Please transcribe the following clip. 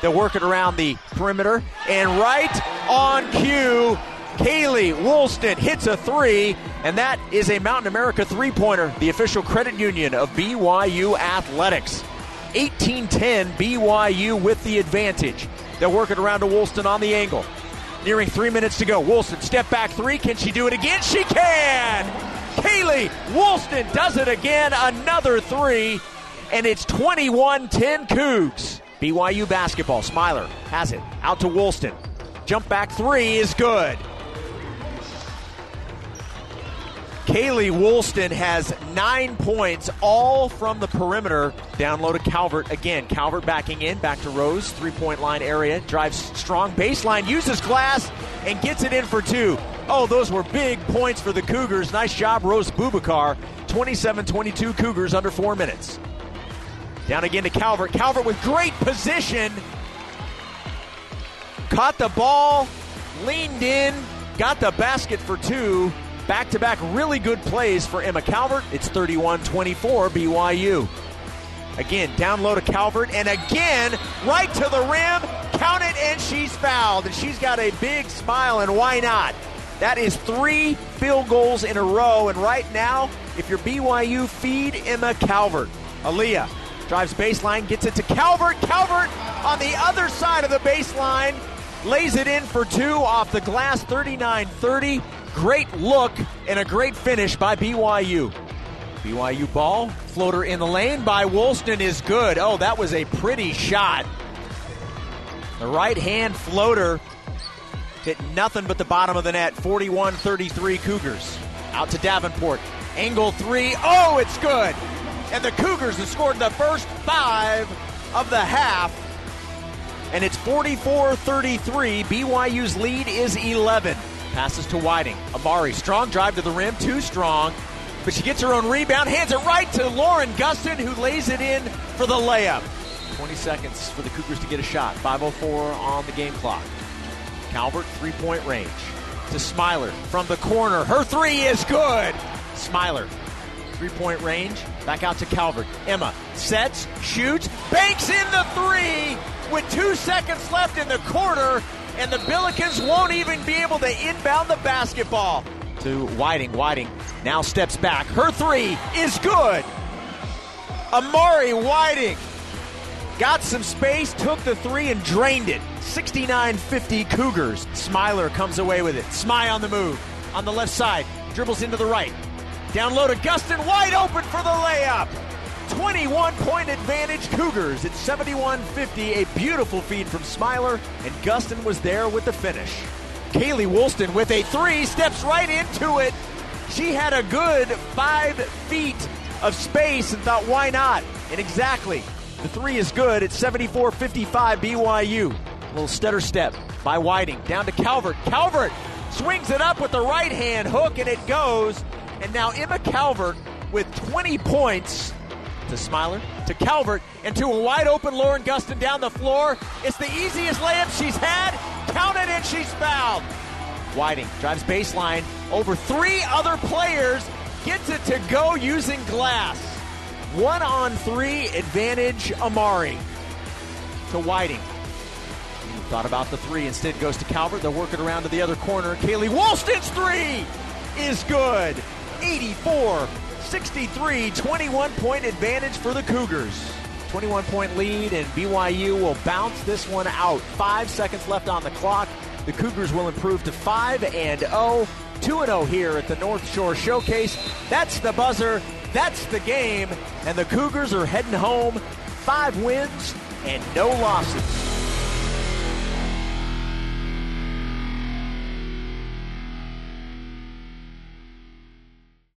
They'll work it around the perimeter. And right on cue, Kaylee Woolston hits a three, and that is a Mountain America three pointer, the official credit union of BYU Athletics. 18 10, BYU with the advantage. They'll work it around to Woolston on the angle. Nearing three minutes to go. Woolston, step back three. Can she do it again? She can! Kaylee Woolston does it again. Another three. And it's 21 10 Cougs. BYU basketball. Smiler has it. Out to Woolston. Jump back three is good. Kaylee Woolston has nine points, all from the perimeter. Down low to Calvert again. Calvert backing in, back to Rose, three point line area. Drives strong baseline, uses glass, and gets it in for two. Oh, those were big points for the Cougars. Nice job, Rose Bubakar. 27 22 Cougars under four minutes. Down again to Calvert. Calvert with great position. Caught the ball, leaned in, got the basket for two. Back to back really good plays for Emma Calvert. It's 31 24 BYU. Again, down low to Calvert, and again, right to the rim. Count it, and she's fouled. And she's got a big smile, and why not? That is three field goals in a row. And right now, if you're BYU, feed Emma Calvert. Aaliyah drives baseline, gets it to Calvert. Calvert on the other side of the baseline lays it in for two off the glass 39 30. Great look and a great finish by BYU. BYU ball, floater in the lane by Woolston is good. Oh, that was a pretty shot. The right hand floater hit nothing but the bottom of the net. 41 33 Cougars. Out to Davenport. Angle three. Oh, it's good. And the Cougars have scored the first five of the half. And it's 44 33. BYU's lead is 11. Passes to Whiting. Amari, strong drive to the rim, too strong. But she gets her own rebound, hands it right to Lauren Gustin, who lays it in for the layup. 20 seconds for the Cougars to get a shot. 5.04 on the game clock. Calvert, three point range. To Smiler from the corner. Her three is good. Smiler, three point range. Back out to Calvert. Emma sets, shoots, banks in the three with two seconds left in the quarter and the Billikens won't even be able to inbound the basketball. To Whiting. Whiting now steps back. Her three is good. Amari Whiting got some space, took the three, and drained it. 69 50 Cougars. Smiler comes away with it. Smy on the move. On the left side. Dribbles into the right. Down low. Wide open for the layup. 21 point advantage Cougars. It's 71 50. A beautiful feed from Smiler, and Gustin was there with the finish. Kaylee Woolston with a three steps right into it. She had a good five feet of space and thought, why not? And exactly, the three is good. It's 74 55 BYU. A little stutter step by Whiting. Down to Calvert. Calvert swings it up with the right hand hook, and it goes. And now Emma Calvert with 20 points to Smiler, to Calvert, and to a wide open Lauren Gustin down the floor. It's the easiest layup she's had. Count it, and she's fouled. Whiting drives baseline over three other players, gets it to go using glass. One on three advantage Amari to Whiting. Thought about the three, instead goes to Calvert. They'll work it around to the other corner. Kaylee Woolston's three is good. 84 63, 21 point advantage for the Cougars. 21 point lead, and BYU will bounce this one out. Five seconds left on the clock. The Cougars will improve to 5 and 0, 2 and 0 here at the North Shore Showcase. That's the buzzer. That's the game. And the Cougars are heading home. Five wins and no losses.